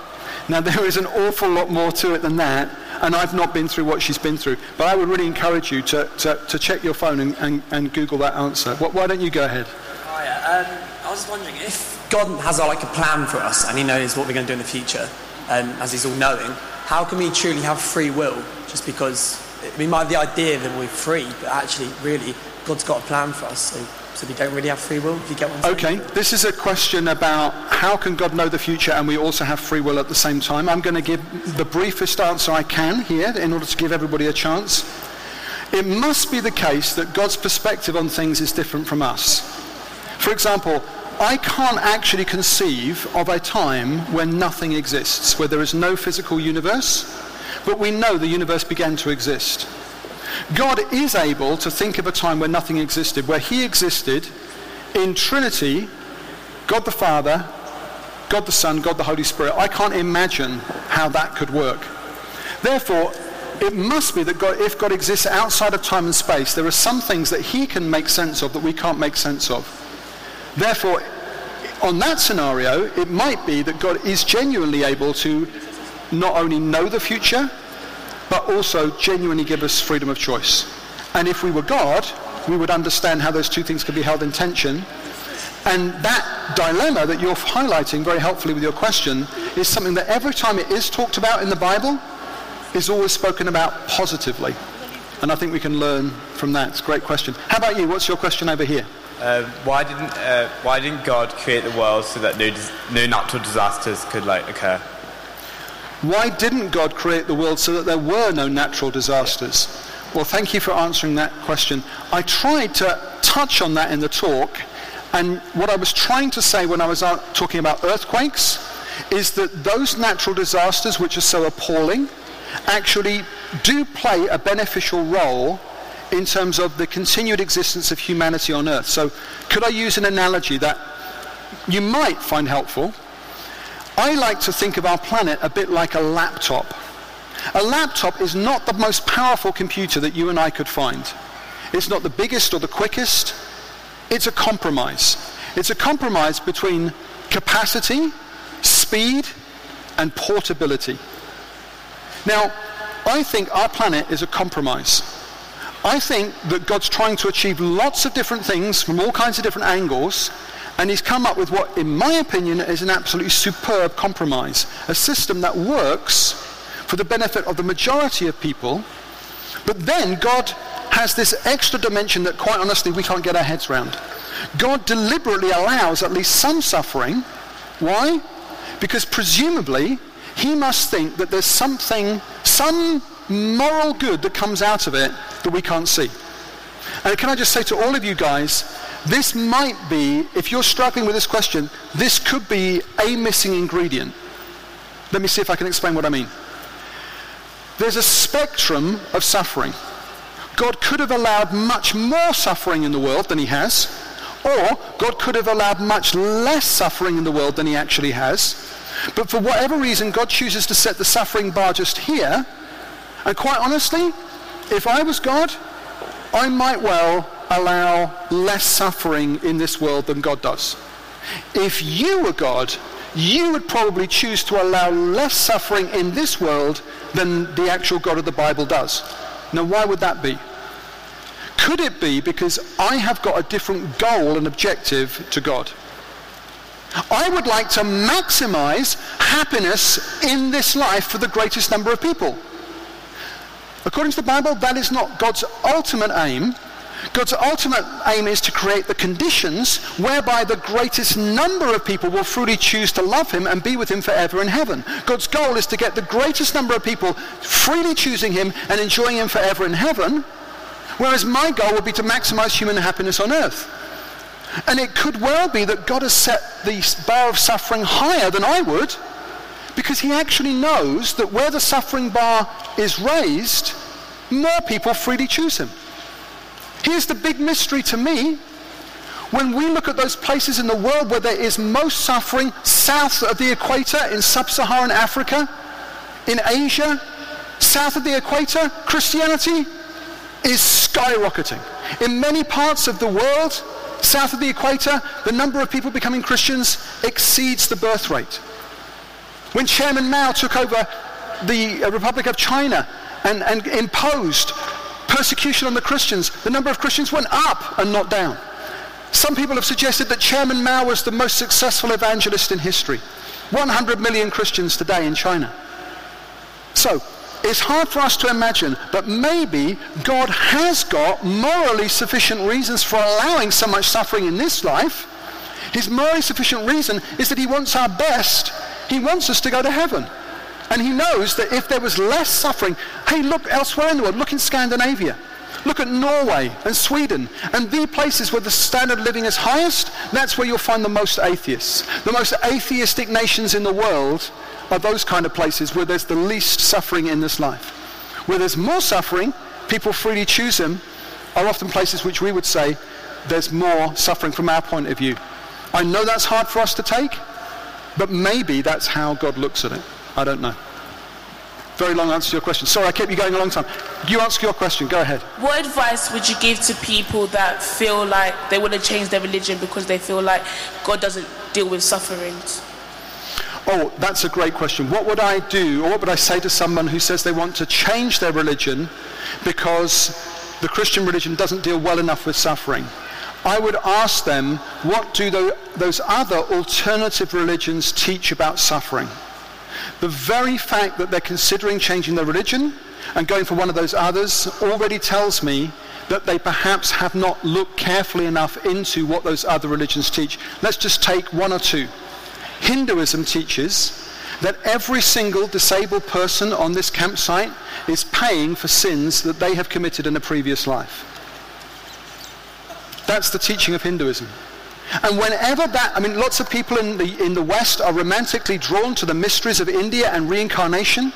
Now, there is an awful lot more to it than that, and I've not been through what she's been through. But I would really encourage you to, to, to check your phone and, and, and, Google that answer. Why don't you go ahead? Hi, um, I was wondering if God has like a plan for us and He knows what we're going to do in the future, um, as He's all knowing, how can we truly have free will just because we might have the idea that we're free, but actually, really, God's got a plan for us. So so we don't really have free will, if you get saying. Okay, this is a question about how can God know the future and we also have free will at the same time. I'm going to give the briefest answer I can here in order to give everybody a chance. It must be the case that God's perspective on things is different from us. For example, I can't actually conceive of a time when nothing exists, where there is no physical universe, but we know the universe began to exist. God is able to think of a time where nothing existed, where he existed in Trinity, God the Father, God the Son, God the Holy Spirit. I can't imagine how that could work. Therefore, it must be that God, if God exists outside of time and space, there are some things that he can make sense of that we can't make sense of. Therefore, on that scenario, it might be that God is genuinely able to not only know the future, but also genuinely give us freedom of choice. And if we were God, we would understand how those two things could be held in tension. And that dilemma that you're highlighting very helpfully with your question is something that every time it is talked about in the Bible is always spoken about positively. And I think we can learn from that. It's a great question. How about you? What's your question over here? Uh, why didn't uh, why didn't God create the world so that no, no natural disasters could like occur? Why didn't God create the world so that there were no natural disasters? Well, thank you for answering that question. I tried to touch on that in the talk, and what I was trying to say when I was talking about earthquakes is that those natural disasters, which are so appalling, actually do play a beneficial role in terms of the continued existence of humanity on earth. So, could I use an analogy that you might find helpful? I like to think of our planet a bit like a laptop. A laptop is not the most powerful computer that you and I could find. It's not the biggest or the quickest. It's a compromise. It's a compromise between capacity, speed, and portability. Now, I think our planet is a compromise. I think that God's trying to achieve lots of different things from all kinds of different angles, and he's come up with what, in my opinion, is an absolutely superb compromise. A system that works for the benefit of the majority of people, but then God has this extra dimension that, quite honestly, we can't get our heads around. God deliberately allows at least some suffering. Why? Because presumably, he must think that there's something, some moral good that comes out of it that we can't see. And can I just say to all of you guys, this might be, if you're struggling with this question, this could be a missing ingredient. Let me see if I can explain what I mean. There's a spectrum of suffering. God could have allowed much more suffering in the world than he has, or God could have allowed much less suffering in the world than he actually has. But for whatever reason, God chooses to set the suffering bar just here. And quite honestly, if I was God, I might well allow less suffering in this world than God does. If you were God, you would probably choose to allow less suffering in this world than the actual God of the Bible does. Now, why would that be? Could it be because I have got a different goal and objective to God? I would like to maximize happiness in this life for the greatest number of people. According to the Bible, that is not God's ultimate aim. God's ultimate aim is to create the conditions whereby the greatest number of people will freely choose to love him and be with him forever in heaven. God's goal is to get the greatest number of people freely choosing him and enjoying him forever in heaven, whereas my goal would be to maximize human happiness on earth. And it could well be that God has set the bar of suffering higher than I would because he actually knows that where the suffering bar is raised, more people freely choose him. Here's the big mystery to me. When we look at those places in the world where there is most suffering, south of the equator in sub-Saharan Africa, in Asia, south of the equator, Christianity is skyrocketing. In many parts of the world, south of the equator, the number of people becoming Christians exceeds the birth rate. When Chairman Mao took over the uh, Republic of China and, and imposed persecution on the Christians, the number of Christians went up and not down. Some people have suggested that Chairman Mao was the most successful evangelist in history. 100 million Christians today in China. So, it's hard for us to imagine, but maybe God has got morally sufficient reasons for allowing so much suffering in this life. His morally sufficient reason is that he wants our best. He wants us to go to heaven. And he knows that if there was less suffering, hey, look elsewhere in the world, look in Scandinavia. Look at Norway and Sweden and the places where the standard of living is highest, that's where you'll find the most atheists. The most atheistic nations in the world are those kind of places where there's the least suffering in this life. Where there's more suffering, people freely choose them, are often places which we would say there's more suffering from our point of view. I know that's hard for us to take, but maybe that's how God looks at it. I don't know. Very long answer to your question. Sorry, I kept you going a long time. You ask your question. Go ahead. What advice would you give to people that feel like they want to change their religion because they feel like God doesn't deal with sufferings? Oh, that's a great question. What would I do, or what would I say to someone who says they want to change their religion because the Christian religion doesn't deal well enough with suffering? I would ask them, what do those other alternative religions teach about suffering? The very fact that they're considering changing their religion and going for one of those others already tells me that they perhaps have not looked carefully enough into what those other religions teach. Let's just take one or two. Hinduism teaches that every single disabled person on this campsite is paying for sins that they have committed in a previous life. That's the teaching of Hinduism. And whenever that, I mean, lots of people in the, in the West are romantically drawn to the mysteries of India and reincarnation.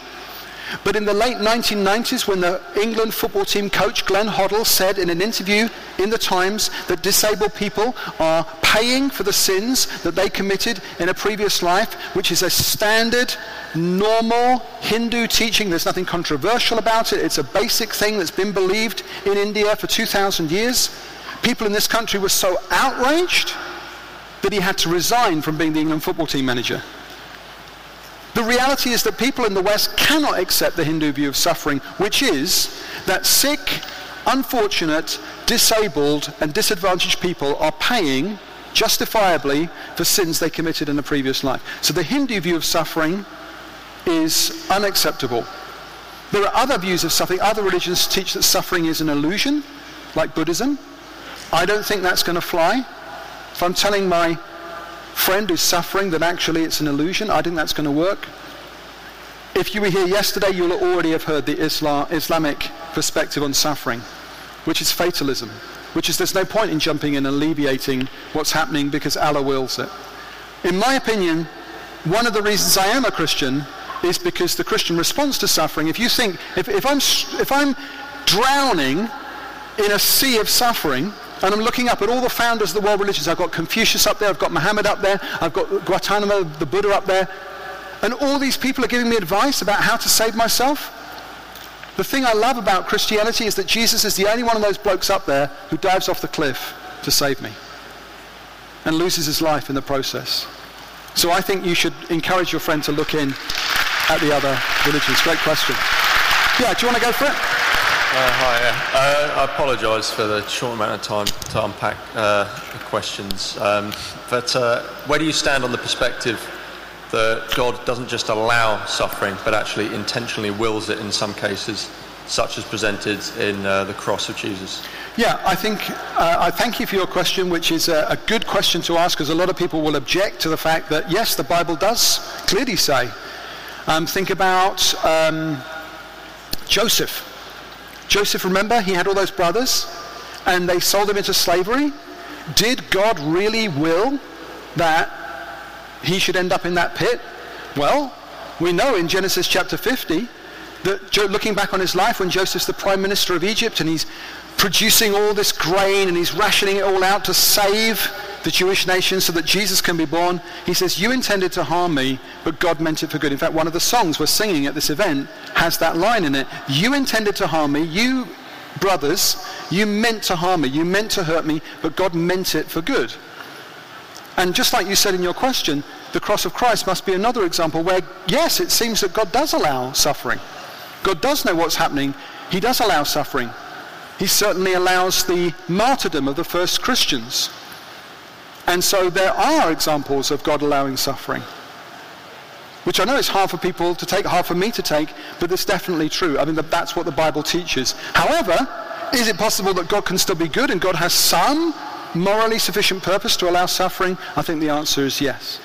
But in the late 1990s, when the England football team coach Glenn Hoddle said in an interview in the Times that disabled people are paying for the sins that they committed in a previous life, which is a standard, normal Hindu teaching. There's nothing controversial about it. It's a basic thing that's been believed in India for 2,000 years. People in this country were so outraged that he had to resign from being the England football team manager. The reality is that people in the West cannot accept the Hindu view of suffering, which is that sick, unfortunate, disabled, and disadvantaged people are paying justifiably for sins they committed in a previous life. So the Hindu view of suffering is unacceptable. There are other views of suffering. Other religions teach that suffering is an illusion, like Buddhism. I don't think that's going to fly. If I'm telling my friend who's suffering that actually it's an illusion, I think that's going to work. If you were here yesterday, you'll already have heard the Islam, Islamic perspective on suffering, which is fatalism, which is there's no point in jumping in and alleviating what's happening because Allah wills it. In my opinion, one of the reasons I am a Christian is because the Christian response to suffering, if you think, if, if, I'm, if I'm drowning in a sea of suffering, and I'm looking up at all the founders of the world religions. I've got Confucius up there, I've got Muhammad up there, I've got Gautama, the Buddha up there. And all these people are giving me advice about how to save myself. The thing I love about Christianity is that Jesus is the only one of those blokes up there who dives off the cliff to save me and loses his life in the process. So I think you should encourage your friend to look in at the other religions. Great question. Yeah, do you want to go for it? Uh, hi, yeah. uh, I apologise for the short amount of time to unpack uh, the questions. Um, but uh, where do you stand on the perspective that God doesn't just allow suffering, but actually intentionally wills it in some cases, such as presented in uh, the cross of Jesus? Yeah, I think uh, I thank you for your question, which is a, a good question to ask, because a lot of people will object to the fact that yes, the Bible does clearly say. Um, think about um, Joseph. Joseph, remember, he had all those brothers and they sold him into slavery. Did God really will that he should end up in that pit? Well, we know in Genesis chapter 50 that looking back on his life when Joseph's the prime minister of Egypt and he's producing all this grain and he's rationing it all out to save the Jewish nation so that Jesus can be born. He says, You intended to harm me, but God meant it for good. In fact, one of the songs we're singing at this event has that line in it. You intended to harm me. You brothers, you meant to harm me, you meant to hurt me, but God meant it for good. And just like you said in your question, the cross of Christ must be another example where, yes, it seems that God does allow suffering. God does know what's happening. He does allow suffering. He certainly allows the martyrdom of the first Christians. And so there are examples of God allowing suffering, which I know is hard for people to take, hard for me to take, but it's definitely true. I mean, that's what the Bible teaches. However, is it possible that God can still be good and God has some morally sufficient purpose to allow suffering? I think the answer is yes.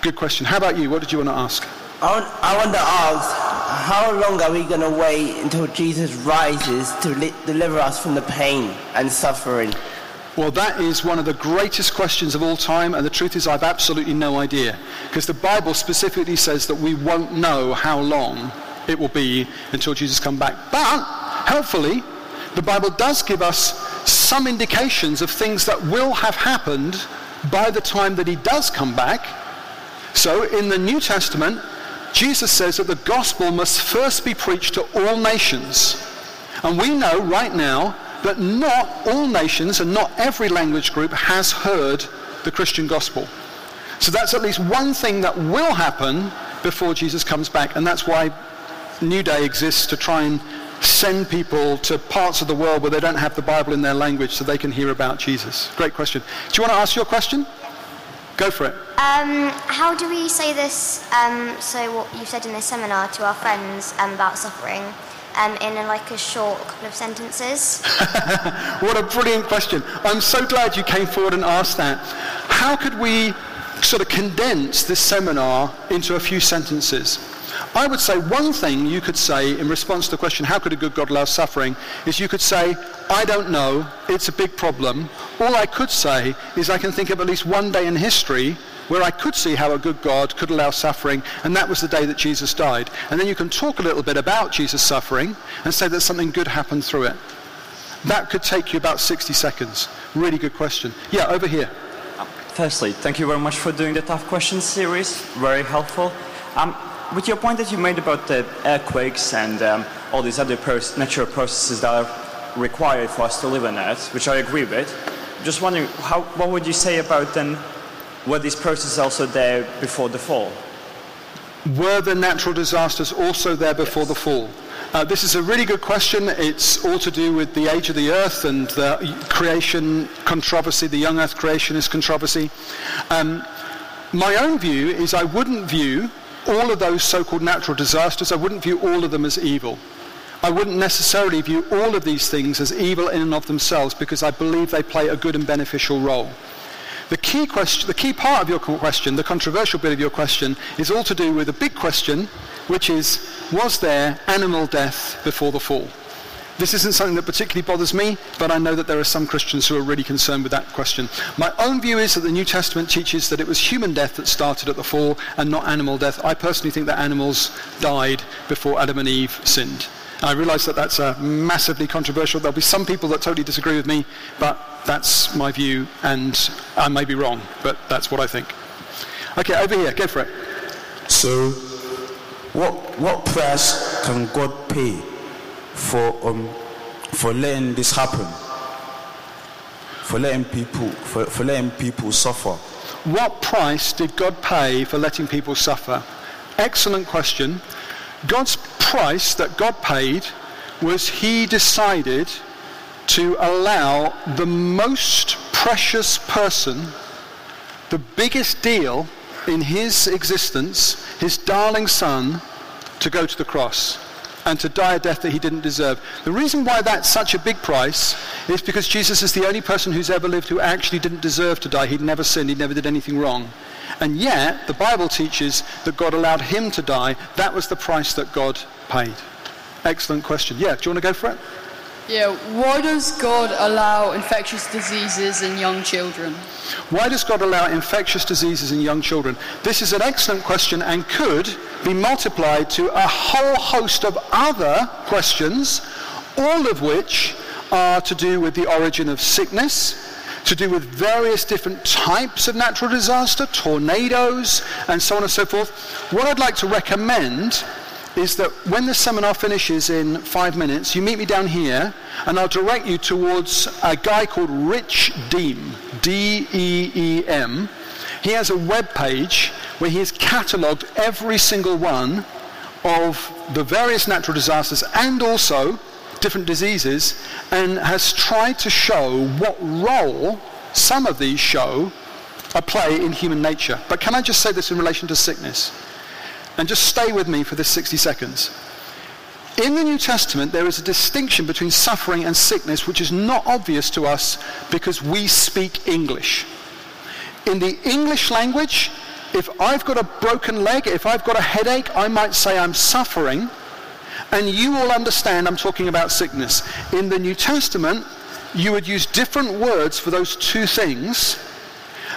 Good question. How about you? What did you want to ask? I want, I want to ask, how long are we going to wait until Jesus rises to li- deliver us from the pain and suffering? Well, that is one of the greatest questions of all time, and the truth is, I've absolutely no idea. Because the Bible specifically says that we won't know how long it will be until Jesus comes back. But, helpfully, the Bible does give us some indications of things that will have happened by the time that he does come back. So, in the New Testament, Jesus says that the gospel must first be preached to all nations. And we know right now that not all nations and not every language group has heard the Christian gospel. So that's at least one thing that will happen before Jesus comes back, and that's why Newday exists to try and send people to parts of the world where they don't have the Bible in their language so they can hear about Jesus. Great question. Do you want to ask your question? Go for it. Um, how do we say this? Um, so, what you said in this seminar to our friends um, about suffering, um, in a, like a short couple of sentences. what a brilliant question. I'm so glad you came forward and asked that. How could we sort of condense this seminar into a few sentences? I would say one thing you could say in response to the question, how could a good God allow suffering, is you could say, I don't know, it's a big problem. All I could say is I can think of at least one day in history where I could see how a good God could allow suffering, and that was the day that Jesus died. And then you can talk a little bit about Jesus' suffering and say that something good happened through it. That could take you about 60 seconds. Really good question. Yeah, over here. Firstly, thank you very much for doing the tough questions series. Very helpful. Um, with your point that you made about the earthquakes and um, all these other natural processes that are required for us to live on Earth, which I agree with, just wondering, how, what would you say about then were these processes also there before the fall? Were the natural disasters also there before yes. the fall? Uh, this is a really good question. It's all to do with the age of the earth and the creation controversy, the young earth creationist controversy. Um, my own view is I wouldn't view all of those so-called natural disasters, I wouldn't view all of them as evil. I wouldn't necessarily view all of these things as evil in and of themselves because I believe they play a good and beneficial role. The key, question, the key part of your question, the controversial bit of your question, is all to do with a big question, which is, was there animal death before the fall? This isn't something that particularly bothers me, but I know that there are some Christians who are really concerned with that question. My own view is that the New Testament teaches that it was human death that started at the fall and not animal death. I personally think that animals died before Adam and Eve sinned. I realize that that's uh, massively controversial. There'll be some people that totally disagree with me, but that's my view, and I may be wrong, but that's what I think. Okay, over here, go for it. So, what what price can God pay for um for letting this happen? For letting people for, for letting people suffer? What price did God pay for letting people suffer? Excellent question. God's price that God paid was He decided to allow the most precious person, the biggest deal in His existence, His darling Son, to go to the cross and to die a death that he didn't deserve. The reason why that's such a big price is because Jesus is the only person who's ever lived who actually didn't deserve to die. He'd never sinned, he never did anything wrong. And yet, the Bible teaches that God allowed him to die. That was the price that God paid. Excellent question. Yeah, do you want to go for it? Yeah, why does God allow infectious diseases in young children? Why does God allow infectious diseases in young children? This is an excellent question and could be multiplied to a whole host of other questions, all of which are to do with the origin of sickness, to do with various different types of natural disaster, tornadoes, and so on and so forth. What I'd like to recommend is that when the seminar finishes in five minutes, you meet me down here and I'll direct you towards a guy called Rich Deem, D-E-E-M. He has a web page where he has catalogued every single one of the various natural disasters and also different diseases and has tried to show what role some of these show a play in human nature. But can I just say this in relation to sickness? And just stay with me for this 60 seconds. In the New Testament, there is a distinction between suffering and sickness which is not obvious to us because we speak English. In the English language, if I've got a broken leg, if I've got a headache, I might say I'm suffering, and you will understand I'm talking about sickness. In the New Testament, you would use different words for those two things,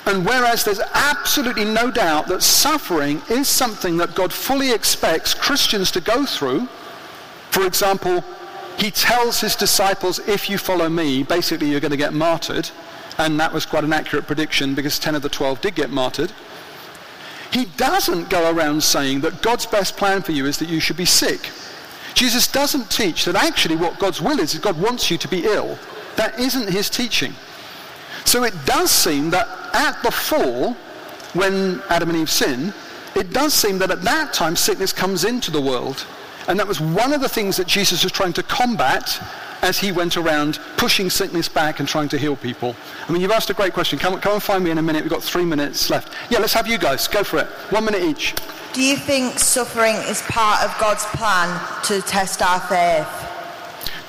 and whereas there's absolutely no doubt that suffering is something that God fully expects Christians to go through, for example, he tells his disciples, if you follow me, basically you're going to get martyred. And that was quite an accurate prediction because 10 of the 12 did get martyred. He doesn't go around saying that God's best plan for you is that you should be sick. Jesus doesn't teach that actually what God's will is, is God wants you to be ill. That isn't his teaching. So it does seem that at the fall, when Adam and Eve sin, it does seem that at that time sickness comes into the world. And that was one of the things that Jesus was trying to combat as he went around pushing sickness back and trying to heal people. I mean, you've asked a great question. Come, come and find me in a minute. We've got three minutes left. Yeah, let's have you guys. Go for it. One minute each. Do you think suffering is part of God's plan to test our faith?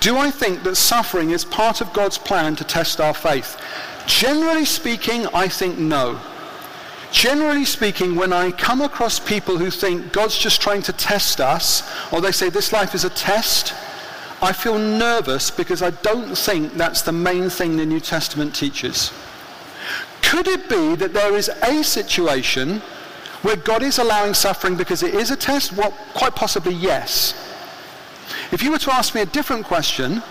Do I think that suffering is part of God's plan to test our faith? Generally speaking, I think no. Generally speaking, when I come across people who think God's just trying to test us, or they say this life is a test, I feel nervous because I don't think that's the main thing the New Testament teaches. Could it be that there is a situation where God is allowing suffering because it is a test? Well, quite possibly yes. If you were to ask me a different question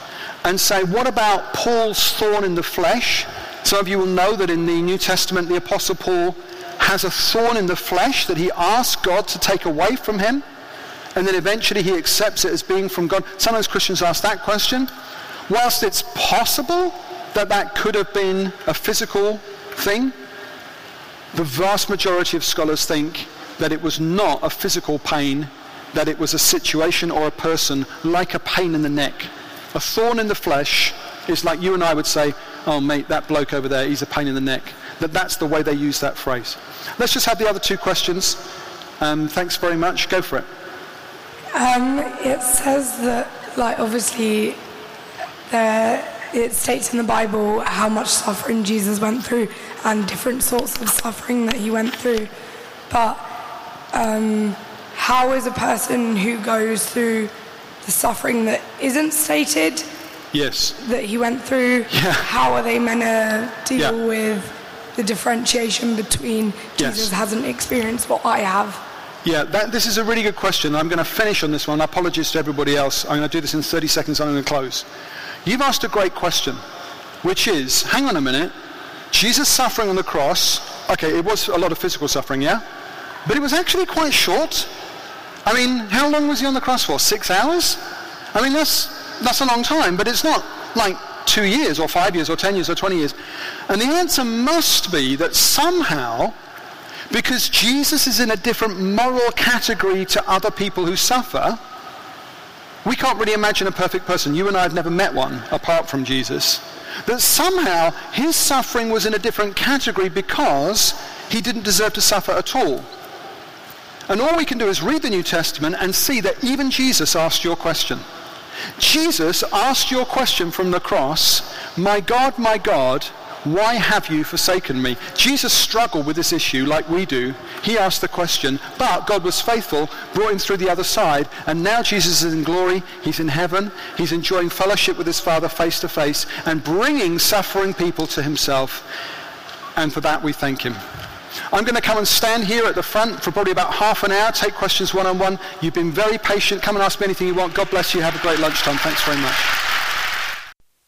and say, what about Paul's thorn in the flesh? Some of you will know that in the New Testament, the Apostle Paul has a thorn in the flesh that he asks God to take away from him and then eventually he accepts it as being from God. Sometimes Christians ask that question. Whilst it's possible that that could have been a physical thing, the vast majority of scholars think that it was not a physical pain, that it was a situation or a person like a pain in the neck. A thorn in the flesh is like you and I would say, oh mate, that bloke over there, he's a pain in the neck. That that's the way they use that phrase. Let's just have the other two questions. Um, thanks very much. Go for it. Um, it says that, like, obviously, there, it states in the Bible how much suffering Jesus went through and different sorts of suffering that he went through. But um, how is a person who goes through the suffering that isn't stated Yes. that he went through, Yeah. how are they meant to deal Yeah. with the differentiation between Yes. Jesus hasn't experienced what I have? Yeah, that, this is a really good question. I'm going to finish on this one. Apologies to everybody else. I'm going to do this in 30 seconds. I'm going to close. You've asked a great question, which is, hang on a minute. Jesus suffering on the cross, okay, it was a lot of physical suffering, yeah? But it was actually quite short. I mean, how long was he on the cross for? Six hours? I mean, that's, that's a long time, but it's not like two years or five years or ten years or 20 years. And the answer must be that somehow because Jesus is in a different moral category to other people who suffer, we can't really imagine a perfect person. You and I have never met one apart from Jesus. That somehow his suffering was in a different category because he didn't deserve to suffer at all. And all we can do is read the New Testament and see that even Jesus asked your question. Jesus asked your question from the cross, My God, my God, why have you forsaken me? Jesus struggled with this issue like we do. He asked the question, but God was faithful, brought him through the other side, and now Jesus is in glory. He's in heaven. He's enjoying fellowship with his Father face to face and bringing suffering people to himself. And for that we thank him. I'm going to come and stand here at the front for probably about half an hour, take questions one-on-one. You've been very patient. Come and ask me anything you want. God bless you. Have a great lunchtime. Thanks very much.